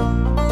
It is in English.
you